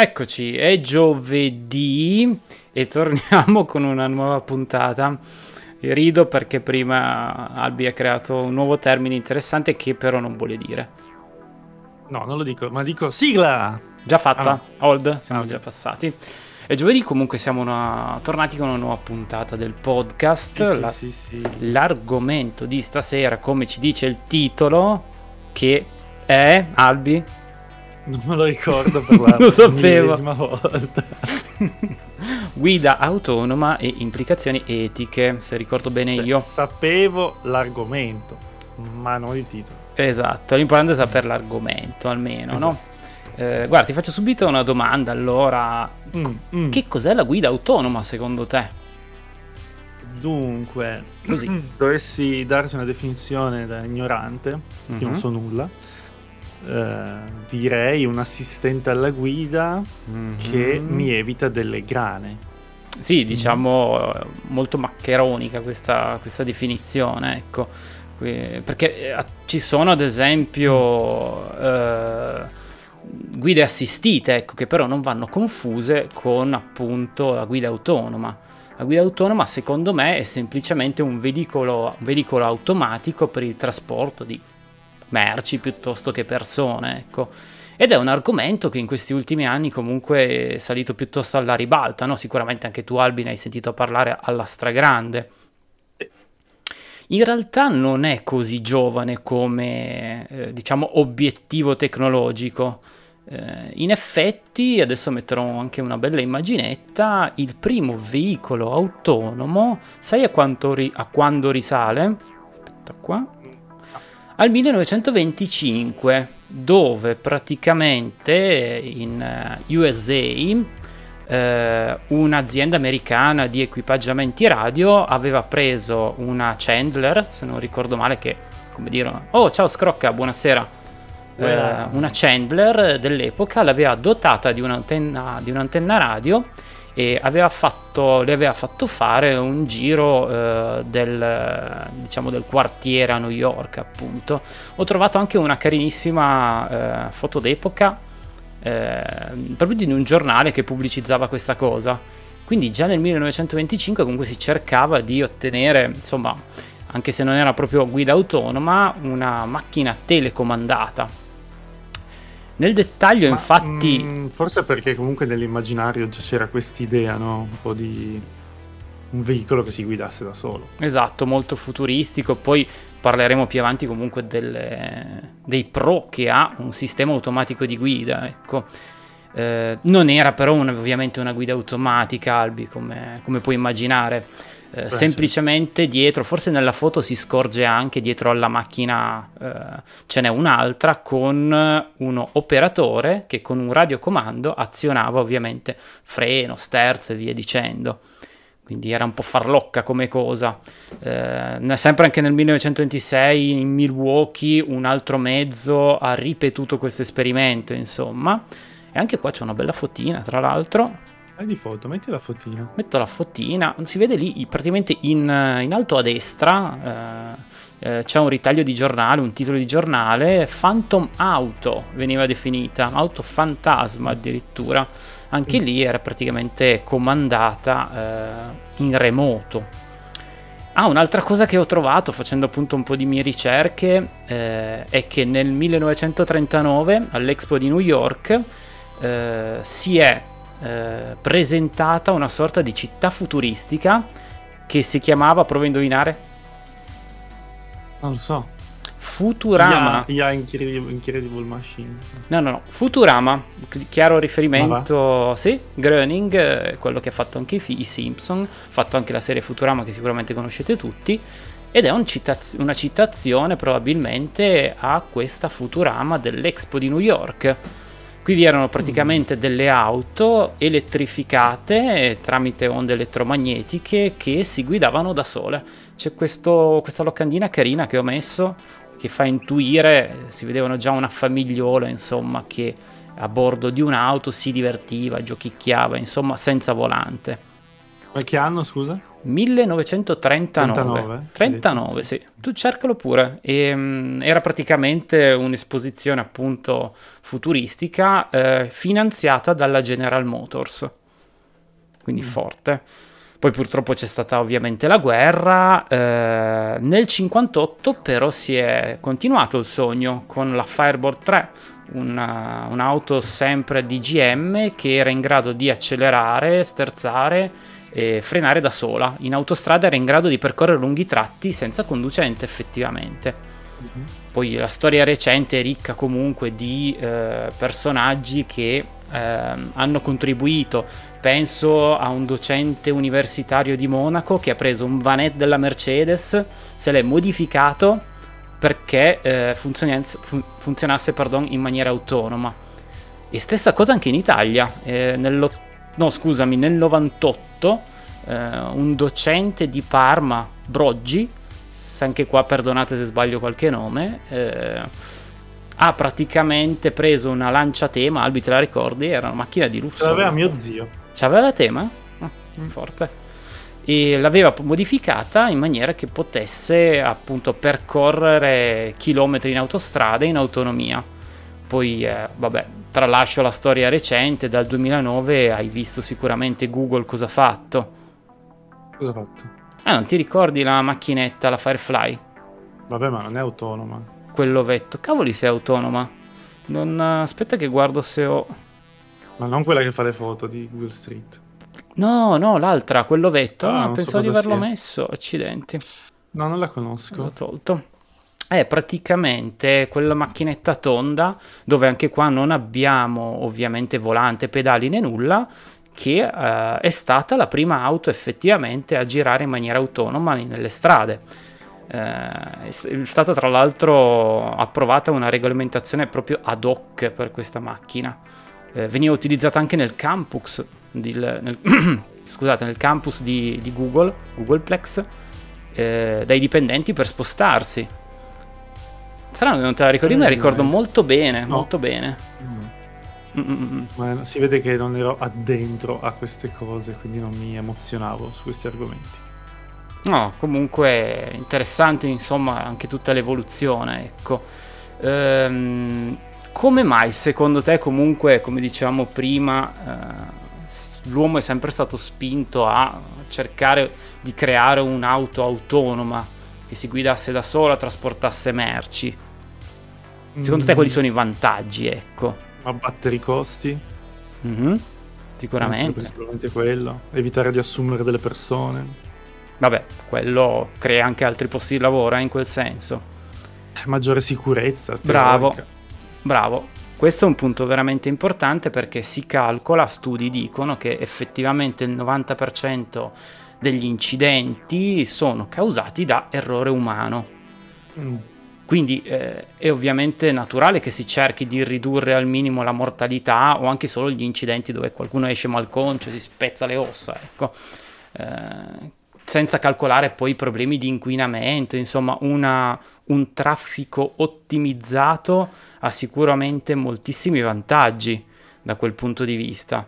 Eccoci, è giovedì e torniamo con una nuova puntata. Rido perché prima Albi ha creato un nuovo termine interessante che però non vuole dire. No, non lo dico, ma dico sigla! Già fatta, ah, no. old, siamo ah, già passati. E giovedì comunque siamo una... tornati con una nuova puntata del podcast. Sì, La... sì, sì, L'argomento di stasera, come ci dice il titolo, che è, Albi, non me lo ricordo per la lo sapevo. volta. Guida autonoma e implicazioni etiche, se ricordo bene Beh, io. Sapevo l'argomento, ma non il titolo. Esatto, l'importante è sapere l'argomento almeno, esatto. no? Eh, guarda, ti faccio subito una domanda allora. Mm, mm. Che cos'è la guida autonoma secondo te? Dunque, Così. dovessi darsi una definizione da ignorante, mm-hmm. che non mhm. so nulla eh, direi un assistente alla guida mm-hmm. che mi evita delle grane. Sì, diciamo mm. molto maccheronica questa, questa definizione, ecco. Perché eh, ci sono ad esempio eh, guide assistite, ecco, che però non vanno confuse con appunto la guida autonoma. La guida autonoma secondo me è semplicemente un veicolo, un veicolo automatico per il trasporto di merci piuttosto che persone, ecco. Ed è un argomento che in questi ultimi anni comunque è salito piuttosto alla ribalta, no? Sicuramente anche tu Albi ne hai sentito parlare alla stragrande. In realtà non è così giovane come, eh, diciamo, obiettivo tecnologico. Eh, in effetti, adesso metterò anche una bella immaginetta, il primo veicolo autonomo, sai a, ri- a quando risale? Aspetta qua al 1925 dove praticamente in eh, USA eh, un'azienda americana di equipaggiamenti radio aveva preso una Chandler, se non ricordo male, che come dire, oh ciao Scrocca, buonasera. Eh, una Chandler dell'epoca l'aveva dotata di un'antenna, di un'antenna radio e aveva fatto, le aveva fatto fare un giro eh, del, diciamo, del quartiere a New York appunto. Ho trovato anche una carinissima eh, foto d'epoca eh, proprio di un giornale che pubblicizzava questa cosa. Quindi già nel 1925 comunque si cercava di ottenere insomma anche se non era proprio guida autonoma una macchina telecomandata nel dettaglio, Ma, infatti. Mh, mm, forse perché comunque nell'immaginario già c'era quest'idea, no? Un po' di un veicolo che si guidasse da solo. Esatto, molto futuristico. Poi parleremo più avanti comunque delle, dei pro che ha un sistema automatico di guida. Ecco. Eh, non era però un, ovviamente una guida automatica, Albi, come, come puoi immaginare eh, semplicemente dietro, forse nella foto si scorge anche dietro alla macchina eh, ce n'è un'altra con uno operatore che con un radiocomando azionava ovviamente freno, sterzo e via dicendo. Quindi era un po' farlocca come cosa. Eh, sempre anche nel 1926 in Milwaukee un altro mezzo ha ripetuto questo esperimento, insomma. E anche qua c'è una bella fotina, tra l'altro, Fai di foto, metti la fotina. Metto la fotina, si vede lì praticamente in, in alto a destra eh, eh, c'è un ritaglio di giornale, un titolo di giornale, Phantom Auto veniva definita, auto fantasma addirittura. Anche mm. lì era praticamente comandata eh, in remoto. Ah, un'altra cosa che ho trovato facendo appunto un po' di mie ricerche eh, è che nel 1939 all'Expo di New York eh, si è eh, presentata una sorta di città futuristica che si chiamava, provo a indovinare? Non lo so. Futurama. Yeah, yeah Incredible, Incredible, Machine. No, no, no. Futurama, chiaro riferimento, sì, Groening, eh, quello che ha fatto anche i, i Simpson, ha fatto anche la serie Futurama che sicuramente conoscete tutti, ed è un citaz- una citazione probabilmente a questa Futurama dell'Expo di New York Qui vi erano praticamente delle auto elettrificate tramite onde elettromagnetiche che si guidavano da sole. C'è questo, questa locandina carina che ho messo che fa intuire, si vedevano già una famigliola insomma che a bordo di un'auto si divertiva, giochicchiava insomma senza volante. Qualche anno, scusa? 1939. 39, 39 sì. Tu cercalo pure. E, um, era praticamente un'esposizione appunto futuristica eh, finanziata dalla General Motors. Quindi mm. forte. Poi purtroppo c'è stata ovviamente la guerra. Eh, nel 1958 però si è continuato il sogno con la Fireboard 3, una, un'auto sempre di GM che era in grado di accelerare, sterzare e frenare da sola. In autostrada era in grado di percorrere lunghi tratti senza conducente effettivamente. Mm-hmm. Poi la storia recente è ricca comunque di eh, personaggi che ehm, hanno contribuito. Penso a un docente universitario di Monaco che ha preso un vanet della Mercedes, se l'è modificato perché eh, funzionasse, fun- funzionasse pardon, in maniera autonoma. E stessa cosa anche in Italia. Eh, nello, no, scusami, nel 98 eh, un docente di Parma, Broggi, anche qua perdonate se sbaglio qualche nome, eh, ha praticamente preso una lancia tema, Albi te la ricordi? Era una macchina di lusso. L'aveva mio zio. C'aveva la tema? Ah, mm. Forte. E l'aveva modificata in maniera che potesse appunto percorrere chilometri in autostrada in autonomia. Poi, eh, vabbè, tralascio la storia recente, dal 2009 hai visto sicuramente Google cosa ha fatto. Cosa ha fatto? Ah, non ti ricordi la macchinetta, la Firefly? Vabbè, ma non è autonoma quell'ovetto. Cavoli, sei autonoma. Non, aspetta che guardo se ho... Ma non quella che fa le foto di Google Street. No, no, l'altra, quell'ovetto. Ah, ah pensavo so di averlo sia. messo. Accidenti. No, non la conosco. L'ho tolto. È praticamente quella macchinetta tonda dove anche qua non abbiamo ovviamente volante, pedali né nulla, che uh, è stata la prima auto effettivamente a girare in maniera autonoma nelle strade eh, è stata tra l'altro approvata una regolamentazione proprio ad hoc per questa macchina. Eh, veniva utilizzata anche nel campus, di, nel, scusate, nel campus di, di Google, Googleplex, eh, dai dipendenti per spostarsi. Strano che non te la ricordi, me la ricordo molto bene, no. molto bene. Mm. Ma si vede che non ero addentro a queste cose, quindi non mi emozionavo su questi argomenti. No, comunque interessante insomma anche tutta l'evoluzione, ecco. Ehm, come mai secondo te comunque, come dicevamo prima, eh, l'uomo è sempre stato spinto a cercare di creare un'auto autonoma che si guidasse da sola, trasportasse merci? Secondo mm. te quali sono i vantaggi, ecco? Abbattere i costi. Mm-hmm. Sicuramente. Sicuramente quello. Evitare di assumere delle persone. Vabbè, quello crea anche altri posti di lavoro eh, in quel senso. Maggiore sicurezza. Bravo, bravo. Questo è un punto veramente importante perché si calcola, studi dicono che effettivamente il 90% degli incidenti sono causati da errore umano. Mm. Quindi eh, è ovviamente naturale che si cerchi di ridurre al minimo la mortalità o anche solo gli incidenti dove qualcuno esce malconcio, si spezza le ossa, ecco. Eh, senza calcolare poi i problemi di inquinamento, insomma una, un traffico ottimizzato ha sicuramente moltissimi vantaggi da quel punto di vista.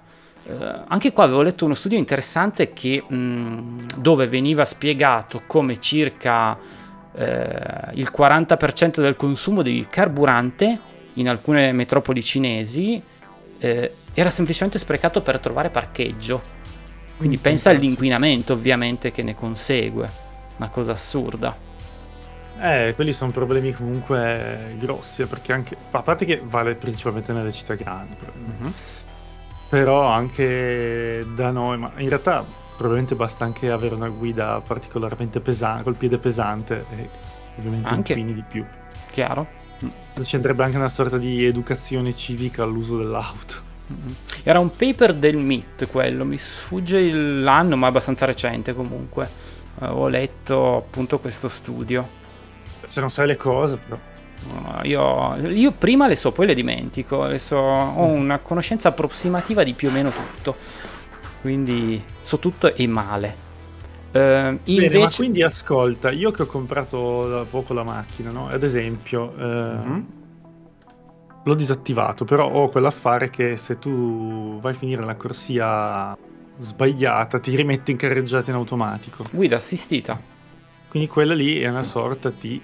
Eh, anche qua avevo letto uno studio interessante che, mh, dove veniva spiegato come circa eh, il 40% del consumo di carburante in alcune metropoli cinesi eh, era semplicemente sprecato per trovare parcheggio quindi mm, pensa all'inquinamento ovviamente che ne consegue, una cosa assurda. Eh, quelli sono problemi comunque grossi, perché anche, a parte che vale principalmente nelle città grandi, mm-hmm. Però anche da noi, ma in realtà probabilmente basta anche avere una guida particolarmente pesante, col piede pesante e ovviamente anche. inquini di più. Chiaro. Ci andrebbe anche una sorta di educazione civica all'uso dell'auto. Era un paper del MIT quello, mi sfugge l'anno, ma è abbastanza recente comunque. Ho letto appunto questo studio. Se non sai le cose, però. Io, io, prima le so, poi le dimentico. Le so, ho una conoscenza approssimativa di più o meno tutto. Quindi so tutto e male. Uh, invece... Bene, ma quindi ascolta, io che ho comprato da poco la macchina, no? Ad esempio, uh, mm-hmm l'ho disattivato, però ho quell'affare che se tu vai a finire la corsia sbagliata ti rimette in carreggiata in automatico. Guida assistita. Quindi quella lì è una sorta di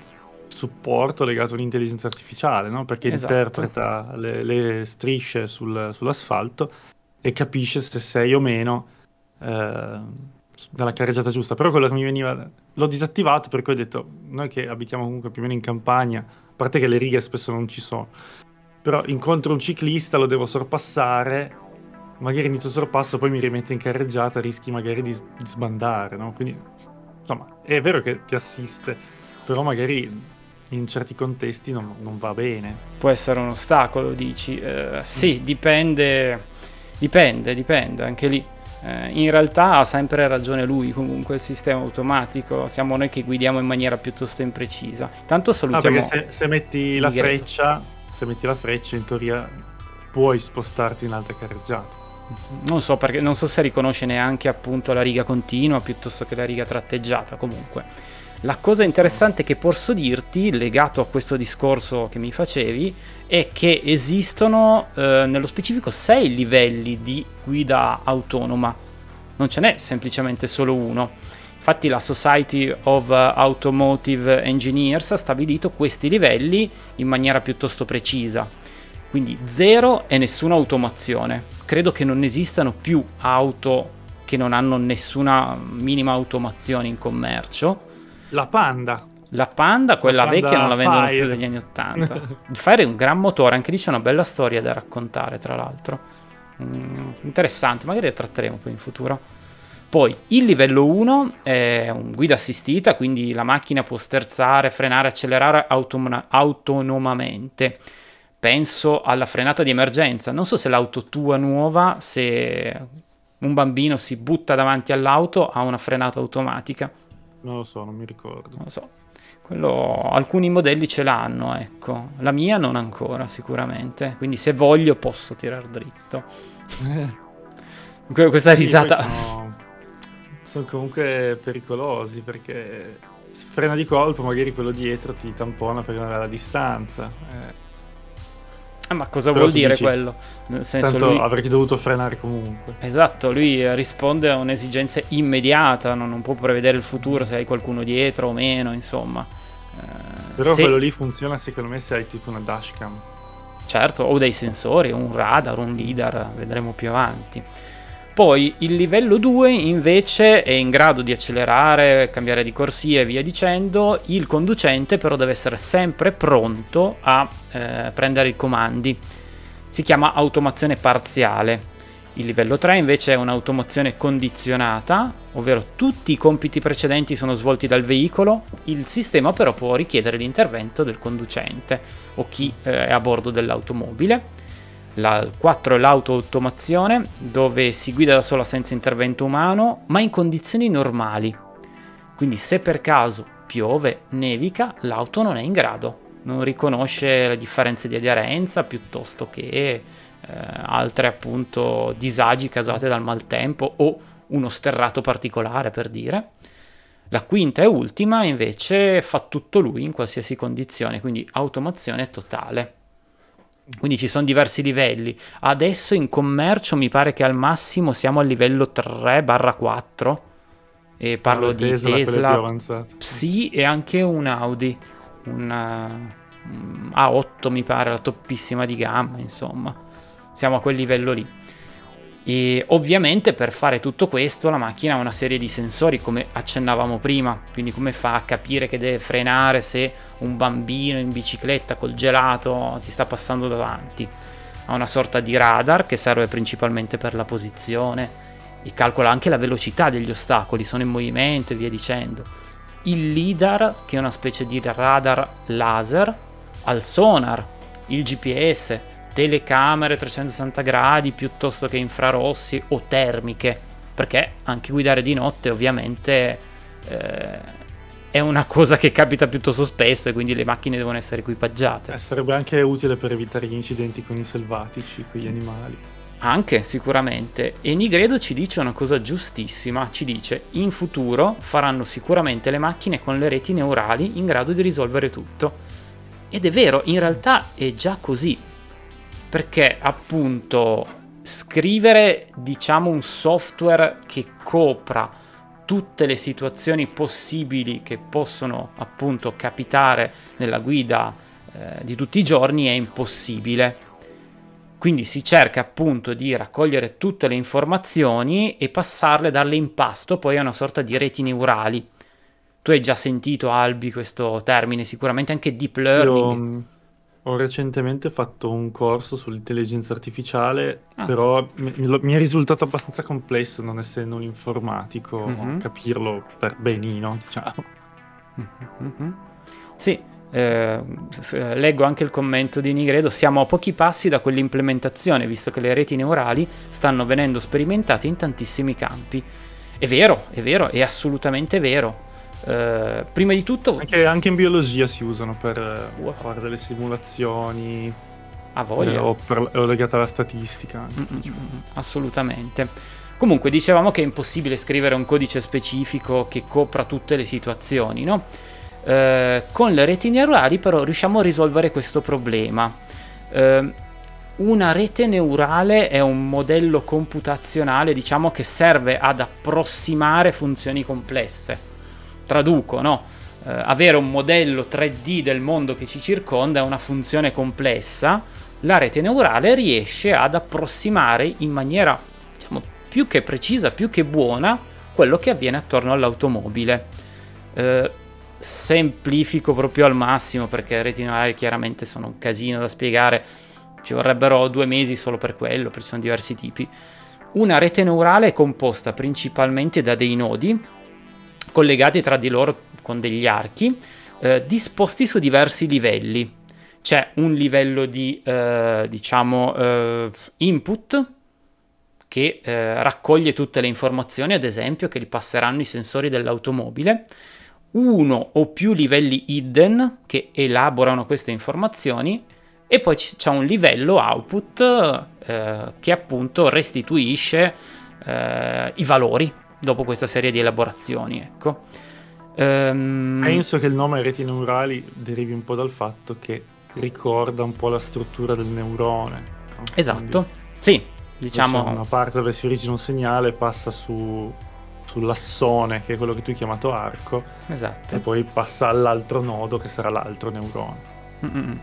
supporto legato all'intelligenza artificiale, no? perché esatto. interpreta le, le strisce sul, sull'asfalto e capisce se sei o meno eh, dalla carreggiata giusta. Però quello che mi veniva... L'ho disattivato perché ho detto, noi che abitiamo comunque più o meno in campagna, a parte che le righe spesso non ci sono, però incontro un ciclista, lo devo sorpassare, magari inizio sorpasso, poi mi rimette in carreggiata, rischi magari di, di sbandare, no? Quindi, insomma, è vero che ti assiste, però magari in certi contesti non, non, va bene. Può essere un ostacolo, dici? Eh, sì, dipende, dipende, dipende, anche lì. Eh, in realtà ha sempre ragione lui, comunque il sistema automatico, siamo noi che guidiamo in maniera piuttosto imprecisa. Tanto salutiamo... Ah, se, se, metti la freccia, se metti la freccia in teoria puoi spostarti in altre carreggiate. Non so, perché, non so se riconosce neanche appunto la riga continua piuttosto che la riga tratteggiata comunque la cosa interessante che posso dirti, legato a questo discorso che mi facevi, è che esistono eh, nello specifico sei livelli di guida autonoma. Non ce n'è semplicemente solo uno. Infatti la Society of Automotive Engineers ha stabilito questi livelli in maniera piuttosto precisa. Quindi zero e nessuna automazione. Credo che non esistano più auto che non hanno nessuna minima automazione in commercio la Panda. La Panda, quella la Panda vecchia, non la vendono Fire. più dagli anni 80. Il Fire è un gran motore, anche lì c'è una bella storia da raccontare, tra l'altro. Mm, interessante, magari la tratteremo poi in futuro. Poi il livello 1 è un guida assistita, quindi la macchina può sterzare, frenare, accelerare autom- autonomamente. Penso alla frenata di emergenza. Non so se l'auto tua nuova, se un bambino si butta davanti all'auto, ha una frenata automatica. Non lo so, non mi ricordo. Non lo so. Quello, alcuni modelli ce l'hanno, ecco. La mia non ancora, sicuramente. Quindi se voglio posso tirare dritto. Questa risata... Sono, sono comunque pericolosi perché frena di colpo, magari quello dietro ti tampona per la distanza. Eh Ah, ma cosa Però vuol dire dici, quello? Nel senso tanto lui... avrei dovuto frenare comunque. Esatto, lui risponde a un'esigenza immediata, non, non può prevedere il futuro se hai qualcuno dietro o meno, insomma. Eh, Però se... quello lì funziona secondo me se hai tipo una dashcam. Certo, o dei sensori, un radar, un lidar, vedremo più avanti. Poi il livello 2 invece è in grado di accelerare, cambiare di corsia e via dicendo, il conducente però deve essere sempre pronto a eh, prendere i comandi. Si chiama automazione parziale. Il livello 3 invece è un'automazione condizionata, ovvero tutti i compiti precedenti sono svolti dal veicolo, il sistema però può richiedere l'intervento del conducente o chi eh, è a bordo dell'automobile la 4 è l'auto-automazione, dove si guida da sola senza intervento umano, ma in condizioni normali. Quindi se per caso piove, nevica, l'auto non è in grado, non riconosce le differenze di aderenza piuttosto che eh, altre appunto disagi causate dal maltempo o uno sterrato particolare per dire. La quinta e ultima invece fa tutto lui in qualsiasi condizione, quindi automazione totale. Quindi ci sono diversi livelli. Adesso in commercio mi pare che al massimo siamo al livello 3-4. E parlo di Tesla, Tesla sì, e anche un Audi. Una um, A8 mi pare, la toppissima di gamma, insomma. Siamo a quel livello lì. E ovviamente per fare tutto questo la macchina ha una serie di sensori come accennavamo prima, quindi come fa a capire che deve frenare se un bambino in bicicletta col gelato ti sta passando davanti. Ha una sorta di radar che serve principalmente per la posizione e calcola anche la velocità degli ostacoli, sono in movimento e via dicendo. Il LIDAR che è una specie di radar laser al sonar, il GPS, telecamere 360 gradi piuttosto che infrarossi o termiche, perché anche guidare di notte ovviamente eh, è una cosa che capita piuttosto spesso e quindi le macchine devono essere equipaggiate. Eh, sarebbe anche utile per evitare gli incidenti con i selvatici, con gli animali. Anche sicuramente. E Nigredo ci dice una cosa giustissima, ci dice in futuro faranno sicuramente le macchine con le reti neurali in grado di risolvere tutto. Ed è vero, in realtà è già così perché appunto scrivere, diciamo, un software che copra tutte le situazioni possibili che possono appunto capitare nella guida eh, di tutti i giorni è impossibile. Quindi si cerca appunto di raccogliere tutte le informazioni e passarle, darle in pasto poi a una sorta di reti neurali. Tu hai già sentito, Albi, questo termine, sicuramente anche deep learning. Io ho recentemente fatto un corso sull'intelligenza artificiale, ah. però mi, mi, è risultato abbastanza complesso, non essendo un informatico, mm-hmm. capirlo per benino, diciamo. Mm-hmm. Sì, eh, leggo anche il commento di Nigredo, siamo a pochi passi da quell'implementazione, visto che le reti neurali stanno venendo sperimentate in tantissimi campi. È vero, è vero, è assolutamente vero. Uh, prima di tutto... Anche, anche, in biologia si usano per wow. fare delle simulazioni. A voglia. Eh, o, per, o legate alla statistica. Mm-mm, assolutamente. Comunque dicevamo che è impossibile scrivere un codice specifico che copra tutte le situazioni, no? Uh, con le reti neurali però riusciamo a risolvere questo problema. Uh, una rete neurale è un modello computazionale, diciamo, che serve ad approssimare funzioni complesse traduco, no? Eh, avere un modello 3D del mondo che ci circonda è una funzione complessa, la rete neurale riesce ad approssimare in maniera diciamo, più che precisa, più che buona, quello che avviene attorno all'automobile. Eh, semplifico proprio al massimo perché le reti neurali chiaramente sono un casino da spiegare, ci vorrebbero due mesi solo per quello, perché sono diversi tipi. Una rete neurale è composta principalmente da dei nodi collegati tra di loro con degli archi, eh, disposti su diversi livelli. C'è un livello di, eh, diciamo, eh, input che eh, raccoglie tutte le informazioni, ad esempio, che gli passeranno i sensori dell'automobile, uno o più livelli hidden che elaborano queste informazioni. E poi c'è un livello output eh, che appunto restituisce eh, i valori dopo questa serie di elaborazioni. Ecco. Um... Penso che il nome reti neurali derivi un po' dal fatto che ricorda un po' la struttura del neurone. No? Esatto, Quindi, sì, diciamo... Una parte dove si origina un segnale, passa su, sull'assone, che è quello che tu hai chiamato arco, esatto. e poi passa all'altro nodo, che sarà l'altro neurone. Mm-mm.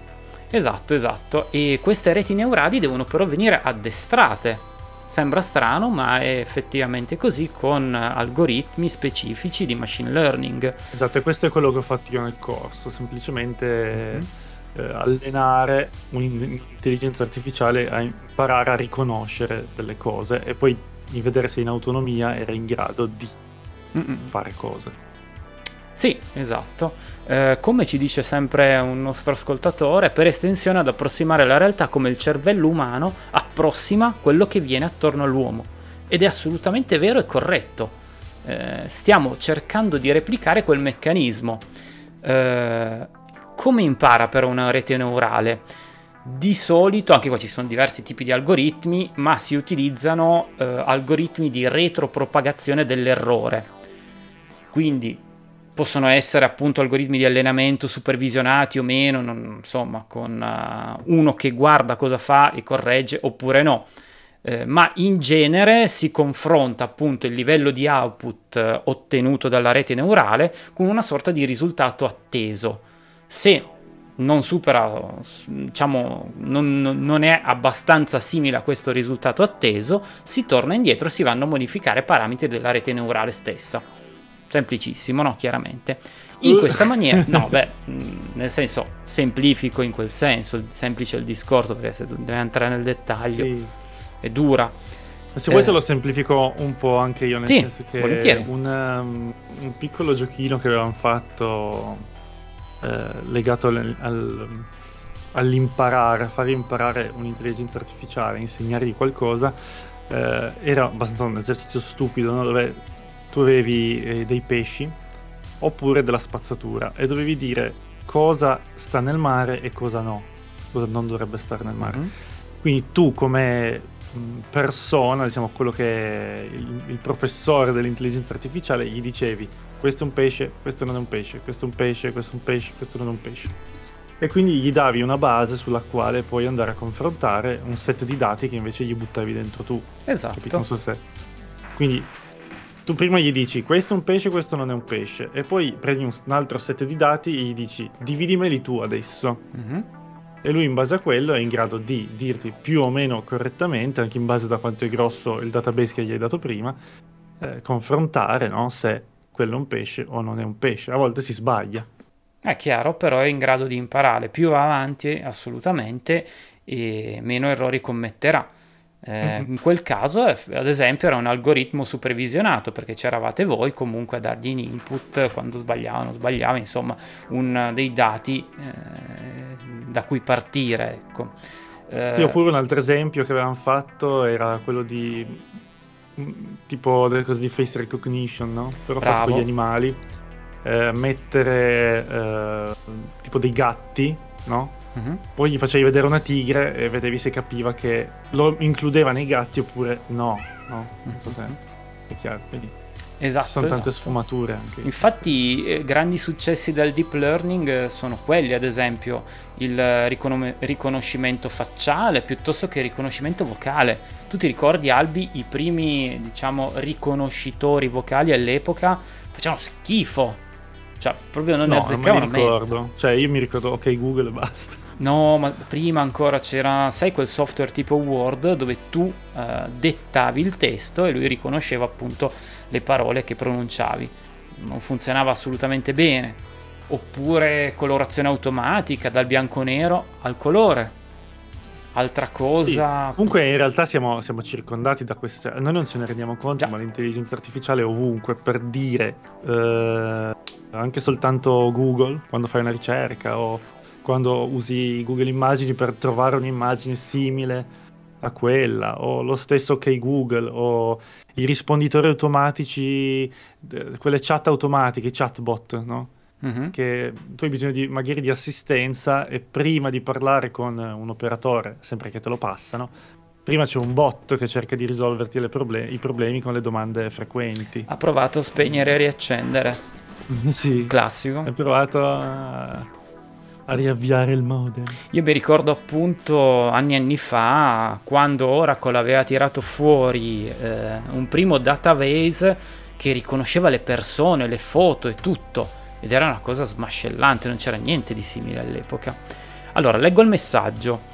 Esatto, esatto. E queste reti neurali devono però venire addestrate Sembra strano, ma è effettivamente così con algoritmi specifici di machine learning. Esatto, e questo è quello che ho fatto io nel corso, semplicemente mm-hmm. eh, allenare un'intelligenza artificiale a imparare a riconoscere delle cose e poi di vedere se in autonomia era in grado di Mm-mm. fare cose. Sì, esatto. Eh, come ci dice sempre un nostro ascoltatore, per estensione ad approssimare la realtà come il cervello umano approssima quello che viene attorno all'uomo. Ed è assolutamente vero e corretto. Eh, stiamo cercando di replicare quel meccanismo. Eh, come impara però una rete neurale? Di solito, anche qua ci sono diversi tipi di algoritmi, ma si utilizzano eh, algoritmi di retropropagazione dell'errore. Quindi possono essere appunto algoritmi di allenamento supervisionati o meno, non, insomma, con uh, uno che guarda cosa fa e corregge oppure no. Eh, ma in genere si confronta appunto il livello di output eh, ottenuto dalla rete neurale con una sorta di risultato atteso. Se non supera, diciamo, non, non è abbastanza simile a questo risultato atteso, si torna indietro e si vanno a modificare parametri della rete neurale stessa semplicissimo, no? Chiaramente. In questa maniera, no, beh, nel senso, semplifico in quel senso, semplice il discorso, perché se deve entrare nel dettaglio sì. è dura. Se vuoi te lo semplifico un po' anche io, nel sì, senso che un, um, un, piccolo giochino che avevamo fatto eh, legato al, al, all'imparare, a fare imparare un'intelligenza artificiale, insegnargli qualcosa, eh, era abbastanza un esercizio stupido, no? dove tu avevi eh, dei pesci oppure della spazzatura e dovevi dire cosa sta nel mare e cosa no, cosa non dovrebbe stare nel mare. Mm-hmm. Quindi tu come persona, diciamo quello che è il, il, professore dell'intelligenza artificiale, gli dicevi questo è un pesce, questo non è un pesce, questo è un pesce, questo è un pesce, questo non è un pesce. e quindi gli davi una base sulla quale puoi andare a confrontare un set di dati che invece gli buttavi dentro tu. Esatto. Capito? Non so se... Quindi tu prima gli dici questo è un pesce, questo non è un pesce, e poi prendi un, altro set di dati e gli dici dividimeli tu adesso. Mm-hmm. E lui in base a quello è in grado di dirti più o meno correttamente, anche in base a quanto è grosso il database che gli hai dato prima, eh, confrontare no, se quello è un pesce o non è un pesce. A volte si sbaglia. È chiaro, però è in grado di imparare. Più va avanti, assolutamente, e meno errori commetterà. Eh, mm-hmm. In quel caso, eh, ad esempio, era un algoritmo supervisionato perché c'eravate voi comunque a dargli in input quando sbagliavano, sbagliava, insomma, un, dei dati eh, da cui partire. Ecco. Eh, Io pure un altro esempio che avevamo fatto era quello di mm, tipo delle cose di face recognition, no? Però bravo. fatto con gli animali eh, mettere eh, tipo dei gatti, no? Uh-huh. Poi gli facevi vedere una tigre e vedevi se capiva che lo includeva nei gatti oppure no. no? Non so se è chiaro. Vedi. Esatto, Ci sono esatto. tante sfumature anche. Infatti, eh, grandi successi del deep learning eh, sono quelli, ad esempio, il ricon- riconoscimento facciale piuttosto che il riconoscimento vocale. Tu ti ricordi, Albi, i primi, diciamo, riconoscitori vocali all'epoca facevano schifo. Cioè, proprio non no, ne azzeccavano non me li ricordo. Cioè, io mi ricordo, ok, Google e basta. No, ma prima ancora c'era, sai, quel software tipo Word dove tu uh, dettavi il testo e lui riconosceva appunto le parole che pronunciavi. Non funzionava assolutamente bene. Oppure colorazione automatica dal bianco-nero al colore altra cosa. Sì. Comunque, in realtà siamo, siamo, circondati da queste. Noi non ce ne rendiamo conto, Già. ma l'intelligenza artificiale è ovunque per dire eh, anche soltanto Google quando fai una ricerca o quando usi Google Immagini per trovare un'immagine simile a quella, o lo stesso che Google, o i risponditori automatici, quelle chat automatiche, i chatbot, no? mm-hmm. che tu hai bisogno di, magari di assistenza e prima di parlare con un operatore, sempre che te lo passano, prima c'è un bot che cerca di risolverti problem- i problemi con le domande frequenti. Ha provato a spegnere e riaccendere. sì. Classico. Ha provato a a riavviare il modem. Io mi ricordo appunto anni e anni fa quando Oracle aveva tirato fuori eh, un primo database che riconosceva le persone, le foto e tutto ed era una cosa smascellante, non c'era niente di simile all'epoca. Allora, leggo il messaggio.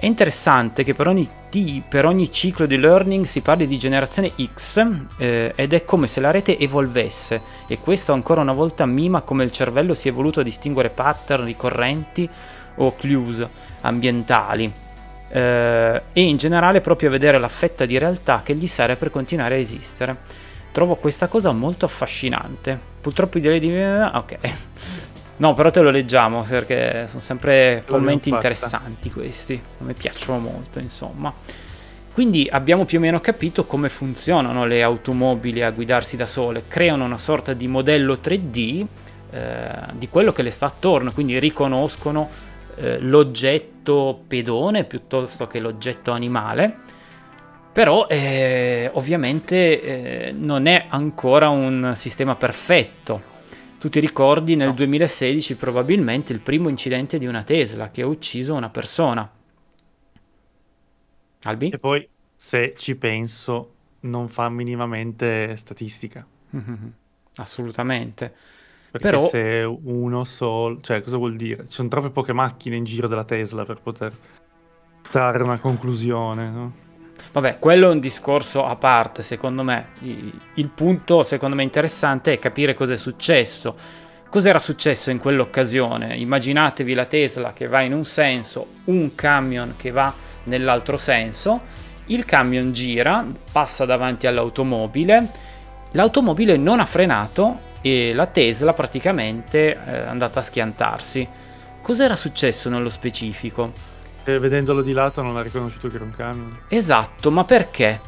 È interessante che per ogni, t- per ogni ciclo di learning si parli di generazione X eh, ed è come se la rete evolvesse e questo ancora una volta mima come il cervello si è voluto a distinguere pattern ricorrenti o clues ambientali eh, e in generale proprio a vedere la fetta di realtà che gli serve per continuare a esistere. Trovo questa cosa molto affascinante. Purtroppo i direi di... Ok. No, però te lo leggiamo perché sono sempre commenti interessanti questi. Me piacciono molto, insomma. Quindi abbiamo più o meno capito come funzionano le automobili a guidarsi da sole. Creano una sorta di modello 3D eh, di quello che le sta attorno, quindi riconoscono eh, l'oggetto pedone piuttosto che l'oggetto animale. Però eh, ovviamente eh, non è ancora un sistema perfetto tu ti ricordi nel no. 2016 probabilmente il primo incidente di una Tesla che ha ucciso una persona. Albi? E poi, se ci penso, non fa minimamente statistica. Mm-hmm. Assolutamente. Perché Però... se uno solo... Cioè, cosa vuol dire? Ci sono troppe poche macchine in giro della Tesla per poter trarre una conclusione, no? Vabbè, quello è un discorso a parte, secondo me. Il punto, secondo me, interessante è capire cosa è successo. Cos'era successo in quell'occasione? Immaginatevi la Tesla che va in un senso, un camion che va nell'altro senso. Il camion gira, passa davanti all'automobile. L'automobile non ha frenato e la Tesla praticamente è andata a schiantarsi. Cos'era successo nello specifico? E vedendolo di lato non ha riconosciuto che era un camion. Esatto, ma perché?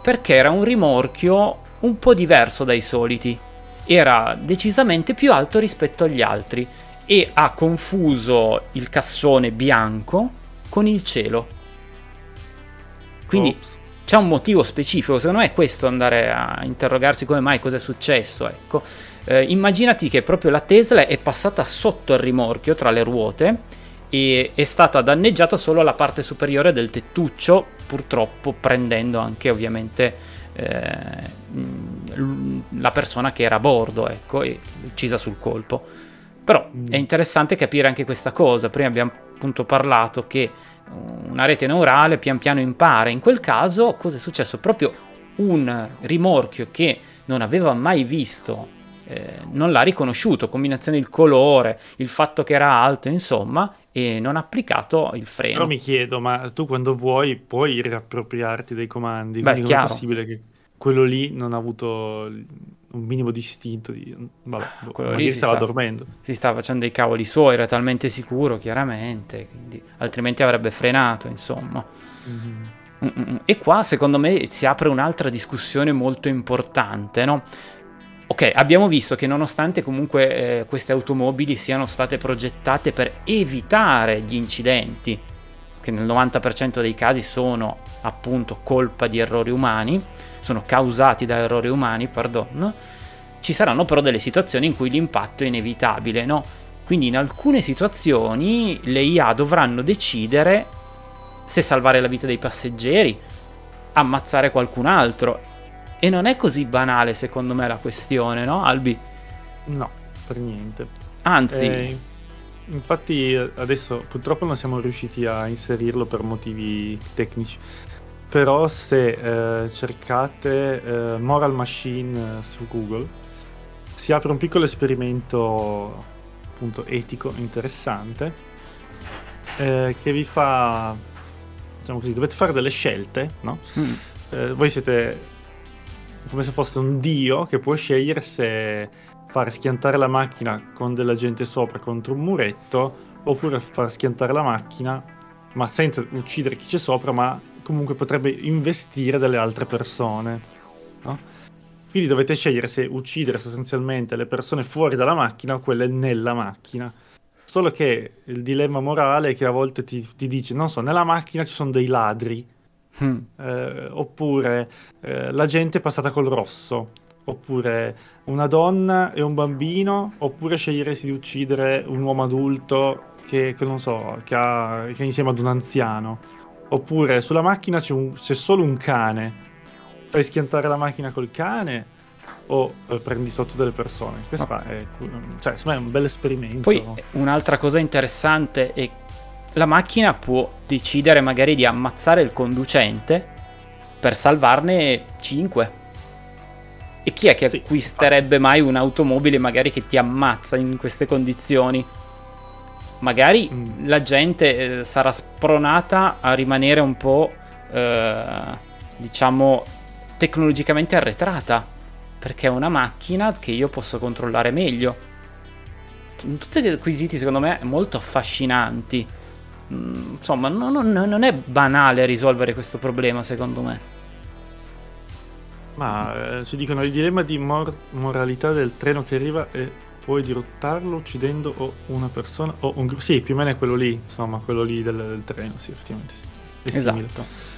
Perché era un rimorchio un po' diverso dai soliti. Era decisamente più alto rispetto agli altri e ha confuso il cassone bianco con il cielo. Quindi Ops. c'è un motivo specifico, secondo me è questo andare a interrogarsi come mai cosa è successo, ecco. Eh, immaginati che proprio la Tesla è passata sotto il rimorchio tra le ruote e è stata danneggiata solo la parte superiore del tettuccio, purtroppo prendendo anche ovviamente eh, la persona che era a bordo, ecco, e uccisa sul colpo. Però mm. è interessante capire anche questa cosa. Prima abbiamo appunto parlato che una rete neurale pian piano impara. In quel caso cosa è successo? Proprio un rimorchio che non aveva mai visto, eh, non l'ha riconosciuto, combinazione il colore, il fatto che era alto, insomma, e non ha applicato il freno. Però mi chiedo, ma tu quando vuoi puoi riappropriarti dei comandi? Beh, quindi è possibile che quello lì non ha avuto un minimo di istinto di... Vabbè, boh, quello lì stava sta, dormendo. Si stava facendo dei cavoli suoi, era talmente sicuro, chiaramente, quindi, altrimenti avrebbe frenato, insomma. Mm-hmm. E qua, secondo me, si apre un'altra discussione molto importante, no? Ok, abbiamo visto che nonostante comunque eh, queste automobili siano state progettate per evitare gli incidenti, che nel 90% dei casi sono appunto colpa di errori umani, sono causati da errori umani, pardon, ci saranno però delle situazioni in cui l'impatto è inevitabile, no? Quindi in alcune situazioni le IA dovranno decidere se salvare la vita dei passeggeri, ammazzare qualcun altro. E non è così banale secondo me la questione, no Albi? No, per niente. Anzi... Eh Infatti adesso purtroppo non siamo riusciti a inserirlo per motivi tecnici, però se eh, cercate eh, Moral Machine eh, su Google si apre un piccolo esperimento appunto etico interessante eh, che vi fa, diciamo così, dovete fare delle scelte, no? Mm. Eh, voi siete come se foste un dio che può scegliere se far schiantare la macchina con della gente sopra contro un muretto oppure far schiantare la macchina ma senza uccidere chi c'è sopra ma comunque potrebbe investire delle altre persone no? quindi dovete scegliere se uccidere sostanzialmente le persone fuori dalla macchina o quelle nella macchina solo che il dilemma morale è che a volte ti, ti dice non so nella macchina ci sono dei ladri hmm. eh, oppure eh, la gente è passata col rosso oppure una donna e un bambino, oppure sceglieresti di uccidere un uomo adulto che, che non so, che, ha, che, è insieme ad un anziano. Oppure sulla macchina c'è, un, c'è solo un cane. Fai schiantare la macchina col cane o eh, prendi sotto delle persone. Questo no. è, cioè, è un bel esperimento. Poi un'altra cosa interessante è la macchina può decidere magari di ammazzare il conducente per salvarne 5 e chi è che sì, acquisterebbe mai un'automobile magari che ti ammazza in queste condizioni? Magari mm. la gente eh, sarà spronata a rimanere un po', eh, diciamo, tecnologicamente arretrata, perché è una macchina che io posso controllare meglio. Tutti dei quesiti secondo me molto affascinanti. Mm, insomma, non, non, non è banale risolvere questo problema secondo me. Ma eh, ci dicono il dilemma di mor- moralità del treno che arriva e puoi dirottarlo uccidendo o una persona o un gruppo. Sì, più o meno è quello lì, insomma, quello lì del, del treno, sì, effettivamente sì. È esatto. Simile.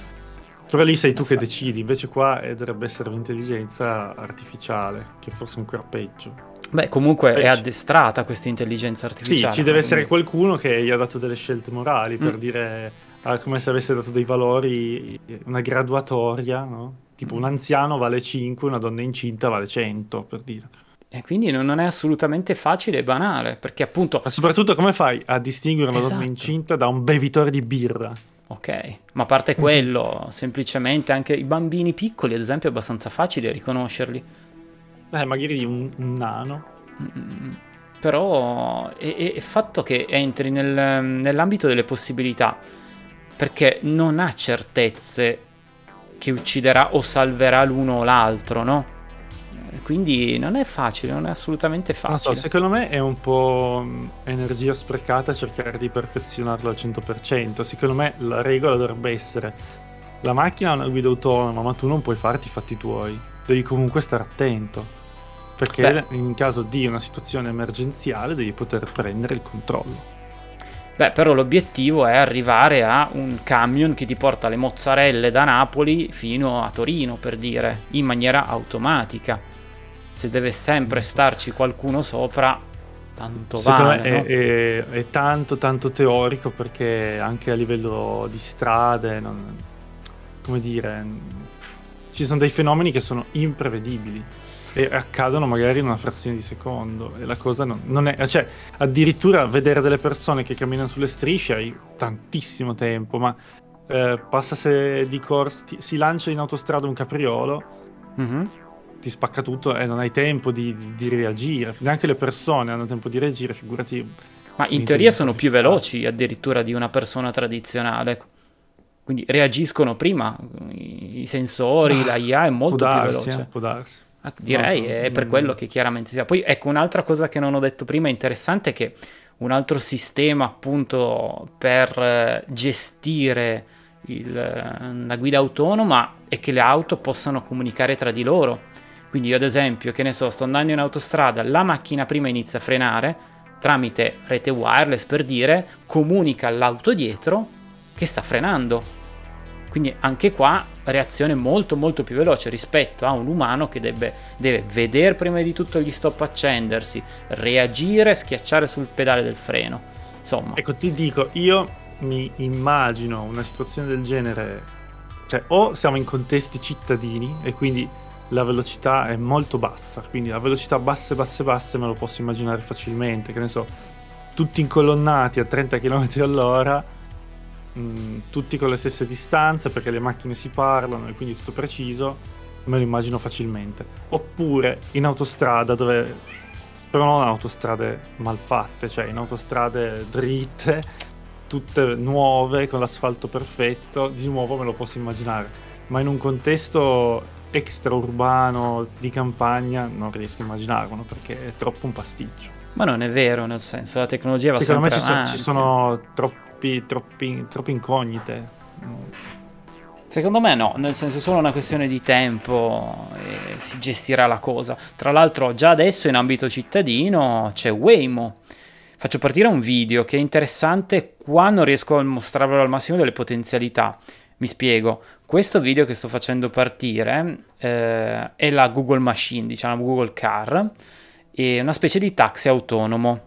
Però lì sei tu che decidi, invece qua eh, dovrebbe essere l'intelligenza artificiale, che forse è ancora peggio. Beh, comunque Beh, è addestrata questa intelligenza artificiale. Sì, ci deve essere qualcuno che gli ha dato delle scelte morali, per mm. dire, ah, come se avesse dato dei valori, una graduatoria, no? Tipo un anziano vale 5, una donna incinta vale 100, per dire. E quindi non è assolutamente facile e banale, perché appunto... Ma soprattutto come fai a distinguere una esatto. donna incinta da un bevitore di birra? Ok, ma a parte quello, semplicemente anche i bambini piccoli, ad esempio, è abbastanza facile riconoscerli. Eh, magari un, un nano. Mm-mm. Però è, il fatto che entri nel, nell'ambito delle possibilità, perché non ha certezze che ucciderà o salverà l'uno o l'altro, no? Quindi non è facile, non è assolutamente facile. Non so, secondo me è un po' energia sprecata cercare di perfezionarlo al 100%. Secondo me la regola dovrebbe essere la macchina ha una guida autonoma, ma tu non puoi farti i fatti tuoi. Devi comunque stare attento. Perché Beh. in caso di una situazione emergenziale devi poter prendere il controllo. Beh, però l'obiettivo è arrivare a un camion che ti porta le mozzarelle da Napoli fino a Torino, per dire, in maniera automatica. Se deve sempre starci qualcuno sopra, tanto vale. È, no? è, è, tanto tanto teorico perché anche a livello di strade, non, come dire, ci sono dei fenomeni che sono imprevedibili e accadono magari in una frazione di secondo e la cosa non, non, è cioè addirittura vedere delle persone che camminano sulle strisce hai tantissimo tempo ma eh, passa se di corsa si lancia in autostrada un capriolo mm-hmm. ti spacca tutto e non hai tempo di, di, di, reagire neanche le persone hanno tempo di reagire figurati ma in teoria sono più veloci addirittura di una persona tradizionale quindi reagiscono prima i sensori, ah, la IA è molto più darsi, veloce. Eh, può darsi. Ah, direi, so, è per mm. quello che chiaramente sia. Poi ecco, un'altra cosa che non ho detto prima interessante è che un altro sistema appunto per eh, gestire il, la guida autonoma è che le auto possano comunicare tra di loro. Quindi io ad esempio, che ne so, sto andando in autostrada, la macchina prima inizia a frenare, tramite rete wireless per dire, comunica all'auto dietro che sta frenando quindi anche qua reazione molto molto più veloce rispetto a un umano che deve, deve vedere prima di tutto gli stop accendersi, reagire, schiacciare sul pedale del freno. Insomma. Ecco, ti dico, io mi immagino una situazione del genere, cioè o siamo in contesti cittadini e quindi la velocità è molto bassa, quindi la velocità basse, basse, basse me lo posso immaginare facilmente, che ne so, tutti incolonnati a 30 km all'ora mh, tutti con le stesse distanze perché le macchine si parlano e quindi tutto preciso, me lo immagino facilmente. Oppure in autostrada dove però non autostrade malfatte, cioè in autostrade dritte, tutte nuove con l'asfalto perfetto, di nuovo me lo posso immaginare. Ma in un contesto extraurbano di campagna non riesco a immaginarlo perché è troppo un pasticcio. Ma non è vero, nel senso la tecnologia va Secondo sempre me ci sono, ci sono troppo troppi, troppi, troppe incognite. Secondo me no, nel senso solo una questione di tempo e si gestirà la cosa. Tra l'altro già adesso in ambito cittadino c'è Waymo. Faccio partire un video che è interessante qua non riesco a mostrarvelo al massimo delle potenzialità. Mi spiego, questo video che sto facendo partire eh, è la Google Machine, diciamo Google Car, è una specie di taxi autonomo.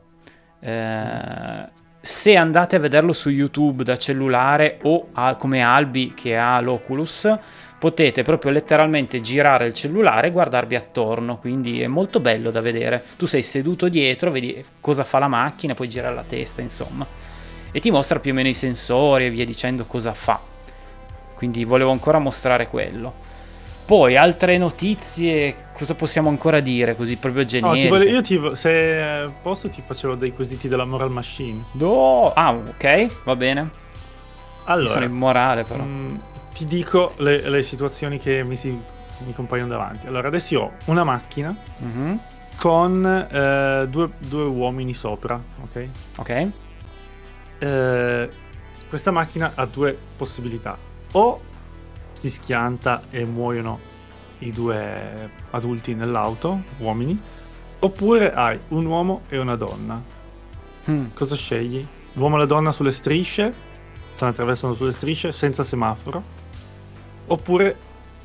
Eh, se andate a vederlo su YouTube da cellulare o a, come Albi che ha l'Oculus, potete proprio letteralmente girare il cellulare e guardarvi attorno, quindi è molto bello da vedere. Tu sei seduto dietro, vedi cosa fa la macchina, puoi girare la testa, insomma, e ti mostra più o meno i sensori e via dicendo cosa fa. Quindi volevo ancora mostrare quello. Poi altre notizie, cosa possiamo ancora dire così proprio generiche? No, io ti, se posso ti facevo dei quesiti della Moral Machine. No, ah, ok, va bene. Allora, Io sono immorale però. Mh, mm, ti dico le, le, situazioni che mi, si, mi compaiono davanti. Allora, adesso io ho una macchina mm-hmm. con eh, due, due, uomini sopra, ok? Ok. Eh, questa macchina ha due possibilità. O si schianta e muoiono i due adulti nell'auto, uomini, oppure hai un uomo e una donna. Hmm. Cosa scegli? L'uomo e la donna sulle strisce, stanno attraversando sulle strisce senza semaforo, oppure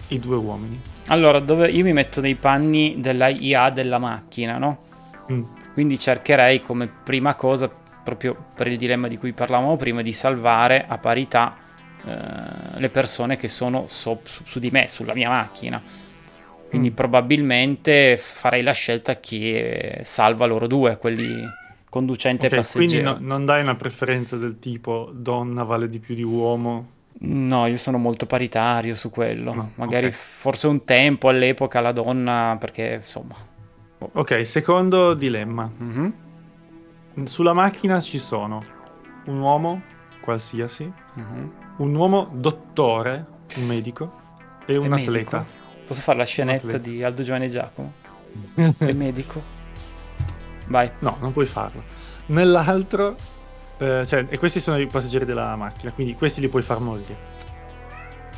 i due uomini. Allora, dove io mi metto nei panni della IA della macchina, no? Mm. Quindi cercherei come prima cosa, proprio per il dilemma di cui parlavamo prima, di salvare a parità eh, le persone che sono so, su, su, di me, sulla mia macchina. Quindi mm. probabilmente farei la scelta che salva loro due, quelli conducente okay, e passeggero. Quindi no, non dai una preferenza del tipo donna vale di più di uomo? No, io sono molto paritario su quello. No, Magari okay. forse un tempo all'epoca la donna, perché insomma. Boh. Ok, secondo dilemma. Mm-hmm. Sulla macchina ci sono un uomo qualsiasi, mm-hmm un uomo dottore, un medico e un È atleta. Medico? Posso fare la scenetta di Aldo Giovanni e Giacomo? È medico? Vai. No, non puoi farlo. Nell'altro, eh, cioè, e questi sono i passeggeri della macchina, quindi questi li puoi far morire.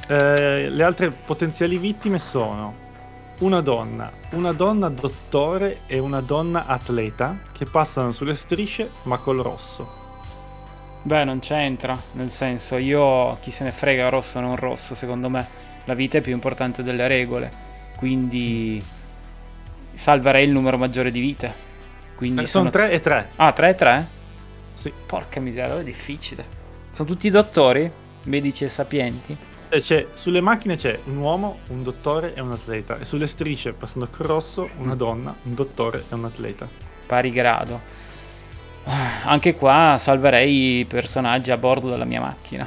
Eh, le altre potenziali vittime sono una donna, una donna dottore e una donna atleta che passano sulle strisce ma col rosso. Beh, non c'entra, nel senso, io chi se ne frega rosso o non rosso, secondo me la vita è più importante delle regole, quindi salverei il numero maggiore di vite. Quindi eh, sono 3 e 3. Ah, 3 e 3? Sì. Porca miseria, è difficile. Sono tutti dottori? Medici e sapienti? Eh, c'è, sulle macchine c'è un uomo, un dottore e un atleta. E sulle strisce, passando col rosso, una mm. donna, un dottore e un atleta. Pari grado. Ah, anche qua salverei i personaggi a bordo della mia macchina.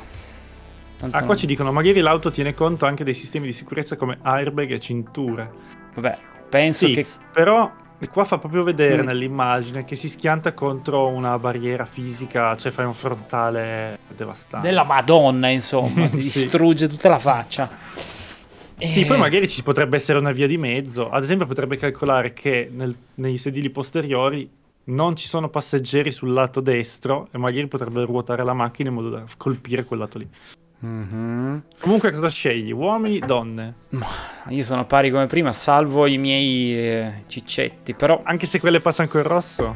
Tanto ah, qua non... ci dicono, magari l'auto tiene conto anche dei sistemi di sicurezza come airbag e cinture. Vabbè, penso sì, che... però qua fa proprio vedere mm. nell'immagine che si schianta contro una barriera fisica, cioè fai un frontale devastante. Della Madonna, insomma, sì. distrugge tutta la faccia. Sì, poi magari ci potrebbe essere una via di mezzo. Ad esempio, potrebbe calcolare che nel, nei sedili posteriori non ci sono passeggeri sul lato destro e magari potrebbe ruotare la macchina in modo da colpire quel lato lì. Mm-hmm. Comunque, cosa scegli? Uomini, donne? Io sono pari come prima, salvo i miei eh, ciccetti, però. Anche se quelle passano col rosso?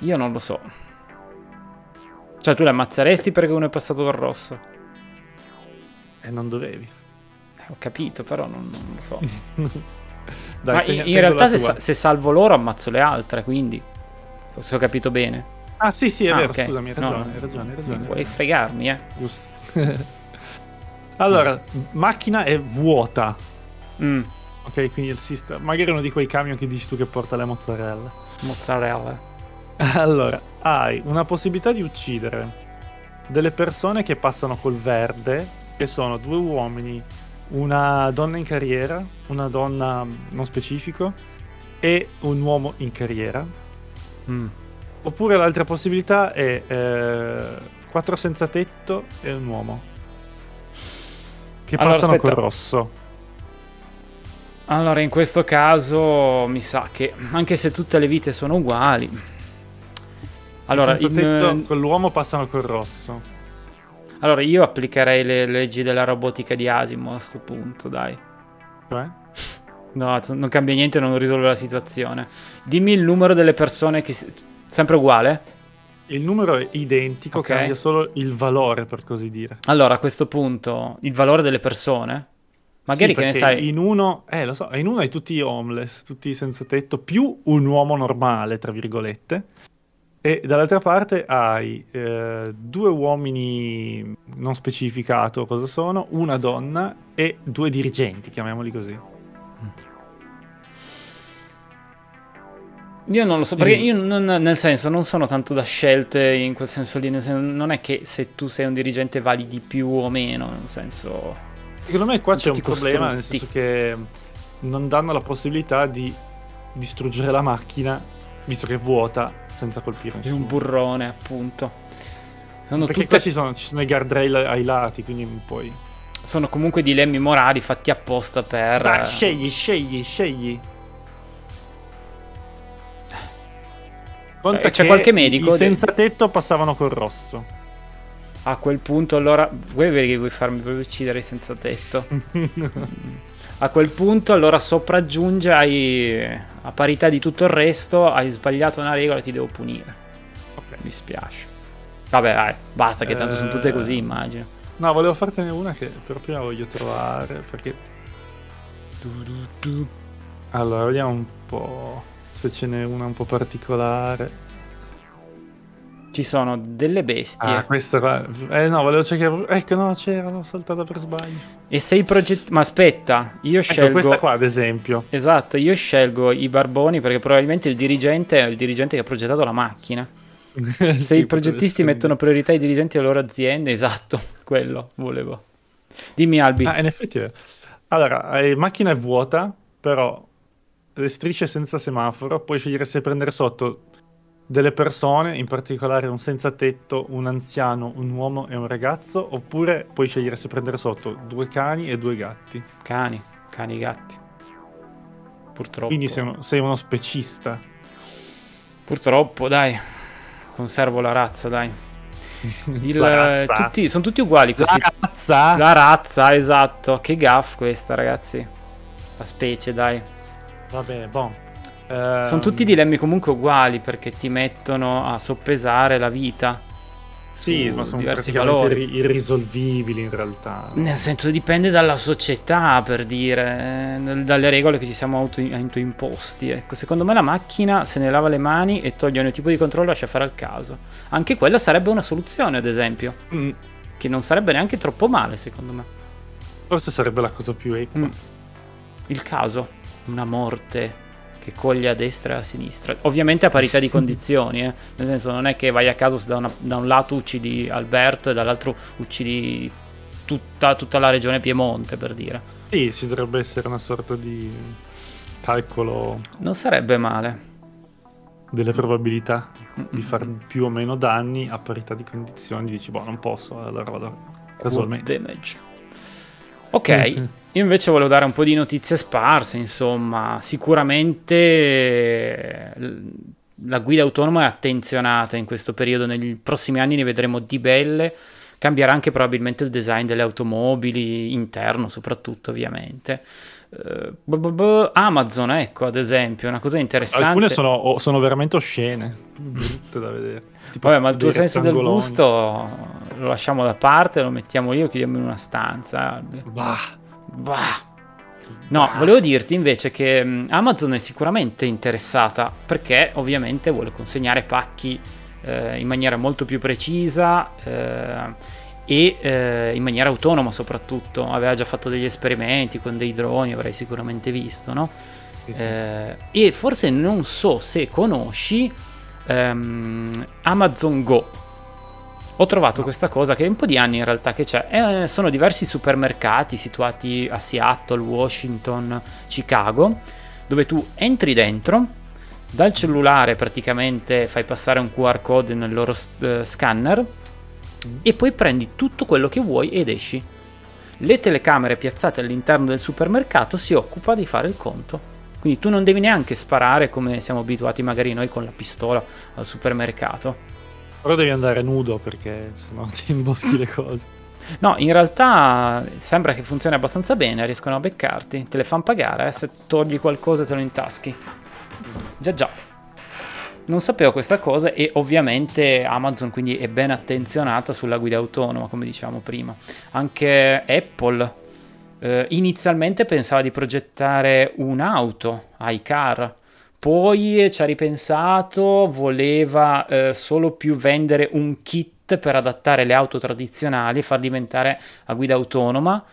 Io non lo so. Cioè, tu le ammazzeresti perché uno è passato col rosso? E non dovevi. Eh, ho capito, però non, non lo so. Dai, Ma in, in realtà, se, se, salvo loro, ammazzo le altre, quindi. Se ho capito bene. Ah, sì, sì, è ah, vero. Okay. Scusami, hai ragione, no, hai ragione, hai ragione. Vuoi fregarmi, eh? Giusto. Allora, macchina è vuota. Mm. Ok, quindi il sistema. Magari uno di quei camion che dici tu che porta le mozzarella. Mozzarella. Allora, hai una possibilità di uccidere delle persone che passano col verde, che sono due uomini, una donna in carriera, una donna non specifico e un uomo in carriera. Mm. Oppure l'altra possibilità è eh, quattro senza tetto e un uomo. Che allora, passano aspetta. col rosso. Allora, in questo caso mi sa che anche se tutte le vite sono uguali. Allora, in... tetto, con l'uomo passano col rosso. Allora, io applicherei le leggi della robotica di Asimo a questo punto, dai. Cioè? No, non cambia niente, non risolve la situazione. Dimmi il numero delle persone che... Sempre uguale? Il numero è identico, okay. cambia solo il valore, per così dire. Allora, a questo punto, il valore delle persone? Magari sì, che ne sai. In uno, eh, lo so, in uno hai tutti homeless, tutti senza tetto, più un uomo normale, tra virgolette. E dall'altra parte hai eh, due uomini non specificato cosa sono, una donna e due dirigenti, chiamiamoli così. Io non lo so, perché io non, nel senso non sono tanto da scelte in quel senso lì, senso, non è che se tu sei un dirigente vali di più o meno, nel senso... Secondo me qua c'è un problema, nel senso che non danno la possibilità di distruggere la macchina, visto che è vuota, senza colpire nessuno. È un burrone, appunto. Sono perché tutte... qua ci sono, ci sono i guardrail ai lati, quindi poi... Sono comunque dilemmi morali fatti apposta per... Dai, scegli, scegli, scegli. Conta eh, c'è qualche medico. I senza tetto passavano col rosso. A quel punto, allora. Vuoi vedere che vuoi farmi proprio uccidere i senza tetto? a quel punto, allora sopraggiunge hai, a parità di tutto il resto. Hai sbagliato una regola, ti devo punire. Ok, mi spiace. Vabbè, dai, basta, che tanto eh... sono tutte così, immagino. No, volevo fartene una che però prima voglio trovare perché. Allora, vediamo un po' se ce n'è una un po' particolare. Ci sono delle bestie. Ah, questa qua. Eh no, volevo cercare. Ecco, no, c'era, l'ho saltata per sbaglio. E se i progetti. Ma aspetta, io ecco, scelgo. questa qua, ad esempio. Esatto, io scelgo i barboni perché probabilmente il dirigente è il dirigente che ha progettato la macchina. se sì, i progettisti mettono priorità ai dirigenti delle loro aziende, esatto, quello volevo. Dimmi, Albi. Ah, in effetti. Allora, la eh, macchina è vuota, però le strisce senza semaforo, puoi scegliere se prendere sotto delle persone, in particolare un senza tetto, un anziano, un uomo e un ragazzo, oppure puoi scegliere se prendere sotto due cani e due gatti. Cani, cani, gatti. Purtroppo. Quindi sei uno, sei uno specista. Purtroppo, dai. Conservo la razza, dai. Il, razza. Tutti, sono tutti uguali questi. La razza? La razza, esatto. Che gaff questa, ragazzi. La specie, dai. Va bene, bon. Sono tutti dilemmi comunque uguali perché ti mettono a soppesare la vita. Sì, ma sono diversi valori irrisolvibili in realtà. Nel senso dipende dalla società, per dire, eh, dalle regole che ci siamo autoimposti. Ecco, secondo me la macchina se ne lava le mani e toglie ogni tipo di controllo lascia fare al caso. Anche quella sarebbe una soluzione, ad esempio. Mm. Che non sarebbe neanche troppo male, secondo me. Forse sarebbe la cosa più equa. Mm. Il caso, una morte che coglie a destra e a sinistra. Ovviamente a parità di condizioni, eh? nel senso non è che vai a caso da, una, da un lato uccidi Alberto e dall'altro uccidi tutta, tutta, la regione Piemonte, per dire. Sì, ci dovrebbe essere una sorta di calcolo. Non sarebbe male. Delle probabilità di fare più o meno danni a parità di condizioni. Dici, boh, non posso, allora vado casualmente. Damage. Ok. Io invece volevo dare un po' di notizie sparse, insomma, sicuramente eh, la guida autonoma è attenzionata in questo periodo, negli prossimi anni ne vedremo di belle, cambierà anche probabilmente il design delle automobili, interno soprattutto ovviamente. Uh, Amazon, ecco, ad esempio, una cosa interessante. Alcune sono, sono veramente oscene, brutte da vedere. Tipo Vabbè, ma il tuo senso del gusto lo lasciamo da parte, lo mettiamo lì o chiudiamo in una stanza. Bah. Bah. No, volevo dirti invece che mm, Amazon è sicuramente interessata perché ovviamente vuole consegnare pacchi eh, in maniera molto più precisa eh, e eh, in maniera autonoma soprattutto. Aveva già fatto degli esperimenti con dei droni, avrai sicuramente visto, no? Sì, sì. Eh, e forse non so se conosci ehm, Amazon Go. Ho trovato no. questa cosa che è un po' di anni in realtà che c'è. Eh, sono diversi supermercati situati a Seattle, Washington, Chicago, dove tu entri dentro, dal cellulare praticamente fai passare un QR code nel loro uh, scanner mm. e poi prendi tutto quello che vuoi ed esci. Le telecamere piazzate all'interno del supermercato si occupa di fare il conto. Quindi tu non devi neanche sparare come siamo abituati magari noi con la pistola al supermercato però devi andare nudo perché sennò ti imboschi le cose. No, in realtà sembra che funzioni abbastanza bene, riescono a beccarti, te le fanno pagare eh, se togli qualcosa te lo intaschi. Già già. Non sapevo questa cosa e ovviamente Amazon quindi è ben attenzionata sulla guida autonoma, come dicevamo prima. Anche Apple eh, inizialmente pensava di progettare un'auto, iCar, poi ci ha ripensato, voleva eh, solo più vendere un kit per adattare le auto tradizionali e far diventare a guida autonoma.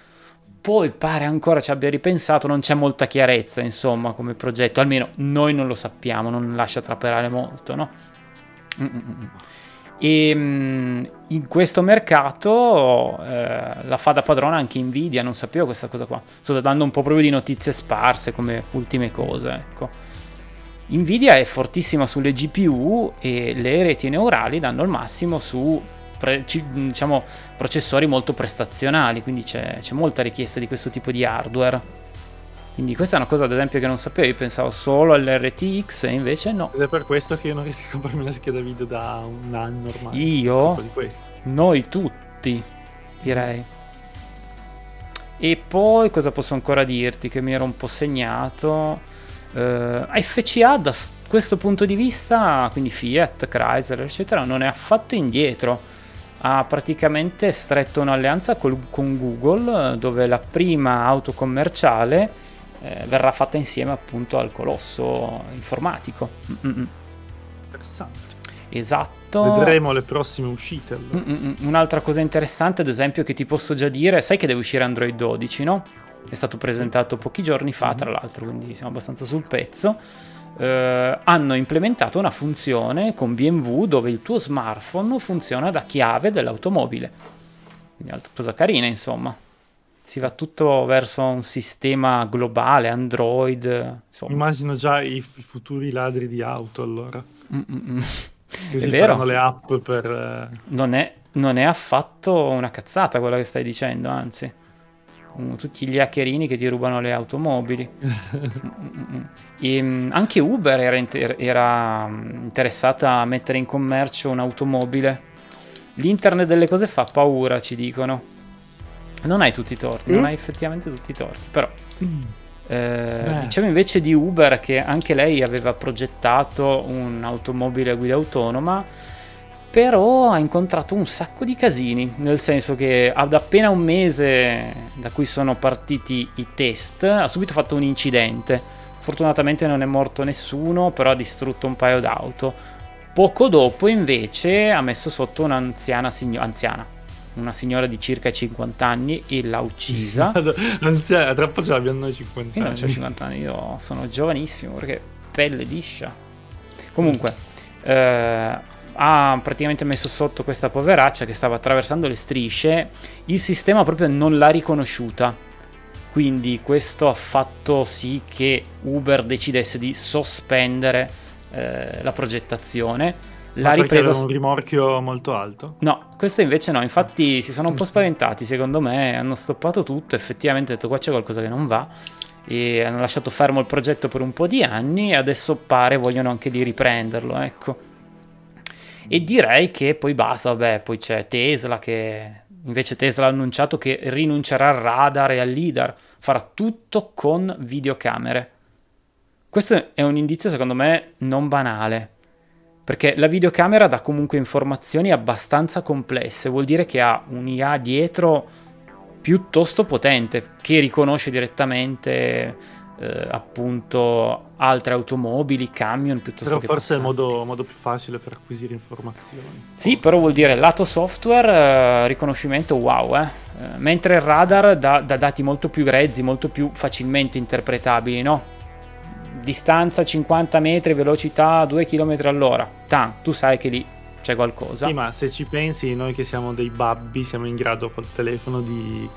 Poi pare ancora ci abbia ripensato, non c'è molta chiarezza insomma come progetto, almeno noi non lo sappiamo, non lascia trapelare molto, no? Mm-mm. E mm, in questo mercato eh, la fa da padrona anche Nvidia, non sapevo questa cosa qua. Sto dando un po' proprio di notizie sparse come ultime cose, ecco. Nvidia è fortissima sulle GPU e le reti neurali danno il massimo su pre, diciamo, processori molto prestazionali, quindi c'è, c'è, molta richiesta di questo tipo di hardware. Quindi questa è una cosa ad esempio che non sapevo, io pensavo solo all'RTX e invece no. Ed è per questo che io non riesco a comprarmi la scheda video da un anno ormai. Io? Noi tutti, direi. E poi cosa posso ancora dirti che mi ero un po' segnato? Uh, eh, FCA da questo punto di vista, quindi Fiat, Chrysler, eccetera, non è affatto indietro. Ha praticamente stretto un'alleanza col, con Google dove la prima auto commerciale eh, verrà fatta insieme appunto al colosso informatico. Mm-mm. Interessante. Esatto. Vedremo le prossime uscite. Allora. Un'altra cosa interessante, ad esempio, che ti posso già dire, sai che deve uscire Android 12, no? È stato presentato pochi giorni fa, tra l'altro, quindi siamo abbastanza sul pezzo. Eh, hanno implementato una funzione con BMW dove il tuo smartphone funziona da chiave dell'automobile. Quindi altra cosa carina, insomma. Si va tutto verso un sistema globale, Android. Insomma. Immagino già i, i futuri ladri di auto allora. Mm-mm. Così è vero. le app per... Eh, non è, non è affatto una cazzata quella che stai dicendo, anzi tutti gli hackerini che ti rubano le automobili. e, mm, anche Uber era, inter- era, mm, interessata a mettere in commercio un'automobile. L'internet delle cose fa paura, ci dicono. Non hai tutti i torti, mm? non hai effettivamente tutti i torti, però... Mm. Eh, diciamo invece di Uber che anche lei aveva progettato un'automobile a guida autonoma però ha incontrato un sacco di casini, nel senso che ad appena un mese da cui sono partiti i test ha subito fatto un incidente. Fortunatamente non è morto nessuno, però ha distrutto un paio d'auto. Poco dopo invece ha messo sotto un'anziana signora, anziana, una signora di circa 50 anni e l'ha uccisa. Anziana, troppo ce l'abbiamo noi 50 io anni. Io non ho 50 anni, io sono giovanissimo perché pelle liscia. Comunque, eh, ha praticamente messo sotto questa poveraccia che stava attraversando le strisce, il sistema proprio non l'ha riconosciuta. Quindi questo ha fatto sì che Uber decidesse di sospendere eh, la progettazione. L'ha ripresa un rimorchio molto alto? No, questo invece no, infatti si sono un po' spaventati, secondo me, hanno stoppato tutto, effettivamente hanno detto qua c'è qualcosa che non va e hanno lasciato fermo il progetto per un po' di anni e adesso pare vogliono anche di riprenderlo, ecco. E direi che poi basta, vabbè, poi c'è Tesla che invece Tesla ha annunciato che rinuncerà al radar e al LIDAR, farà tutto con videocamere. Questo è un indizio secondo me non banale, perché la videocamera dà comunque informazioni abbastanza complesse, vuol dire che ha un'IA dietro piuttosto potente che riconosce direttamente eh, appunto altre automobili, camion piuttosto però che forse passanti. è il modo, modo, più facile per acquisire informazioni. Sì, però vuol dire lato software eh, riconoscimento wow, eh. eh mentre il radar dà, dà, dati molto più grezzi, molto più facilmente interpretabili, no? Distanza 50 metri, velocità 2 km all'ora. Tan, tu sai che lì c'è qualcosa. Sì, ma se ci pensi, noi che siamo dei babbi siamo in grado col telefono di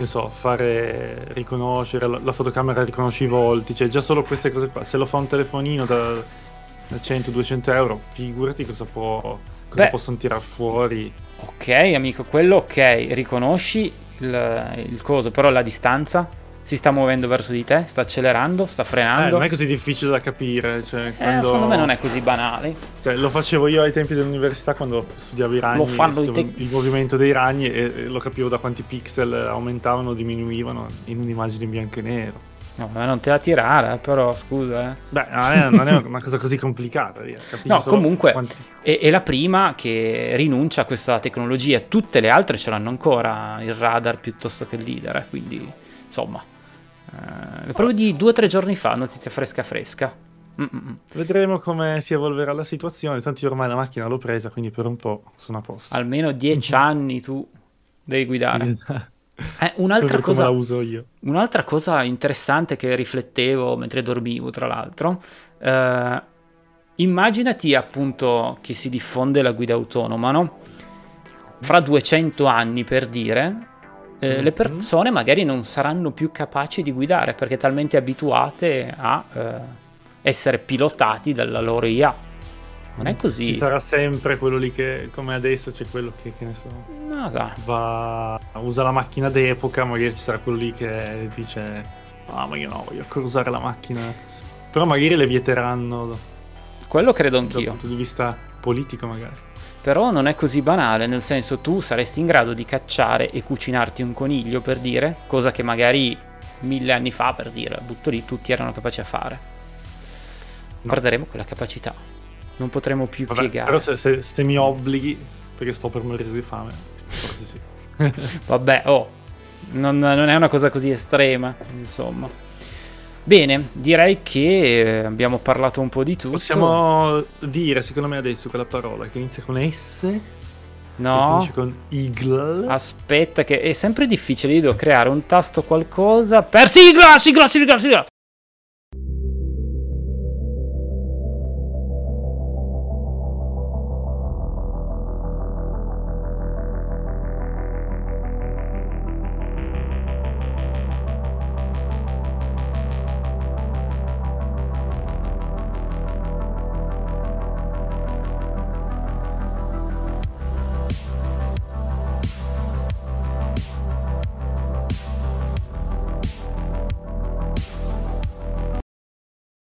che so, fare riconoscere la, la, fotocamera riconosce i volti, cioè già solo queste cose qua, se lo fa un telefonino da, da 100-200 euro, figurati cosa, può, cosa possono tirare fuori. Ok, amico, quello ok, riconosci il, il coso, però la distanza si sta muovendo verso di te, sta accelerando, sta frenando. Eh, non è così difficile da capire. Cioè, eh, quando... Secondo me non è così banale. Cioè, lo facevo io ai tempi dell'università quando studiavo i ragni. Lo fanno te... Il movimento dei ragni e lo capivo da quanti pixel aumentavano o diminuivano in un'immagine in bianco e nero. No, ma non te la tirare, però scusa. Eh. Beh, non è, non è una cosa così complicata. no, comunque quanti... è, è, la prima che rinuncia a questa tecnologia. Tutte le altre ce l'hanno ancora, il radar piuttosto che il leader. Eh, quindi, insomma, Uh, proprio di due o tre giorni fa, notizia fresca fresca. Mm-mm. Vedremo come si evolverà la situazione. Tanto io ormai la macchina l'ho presa, quindi per un po' sono a posto. Almeno dieci anni tu devi guidare. Eh, un'altra, cosa, un'altra, cosa, interessante che riflettevo mentre dormivo, tra l'altro, eh, immaginati appunto che si diffonde la guida autonoma, no? Fra 200 anni per dire, eh, le persone magari non saranno più capaci di guidare perché talmente abituate a eh, essere pilotati dalla loro IA. Non è così. Ci sarà sempre quello lì che, come adesso, c'è quello che, che ne so, no, so. va, usa la macchina d'epoca, magari ci sarà quello lì che dice, ah ma io no, voglio ancora usare la macchina. Però magari le vieteranno. Quello credo anch'io. Dal punto di vista politico magari. Però non è così banale, nel senso tu saresti in grado di cacciare e cucinarti un coniglio per dire, cosa che magari mille anni fa per dire, butto lì, tutti erano capaci a fare. No. Perderemo quella capacità, non potremo più Vabbè, piegare. Però se, se, se, mi obblighi, perché sto per morire di fame, forse sì. Vabbè, oh, non, non è una cosa così estrema, insomma. Bene, direi che eh, abbiamo parlato un po' di tutto. Possiamo dire, secondo me, adesso quella parola che inizia con S. No. finisce con Eagle. Aspetta, che è sempre difficile. Io devo creare un tasto qualcosa per sigla, sigla, sigla, sigla.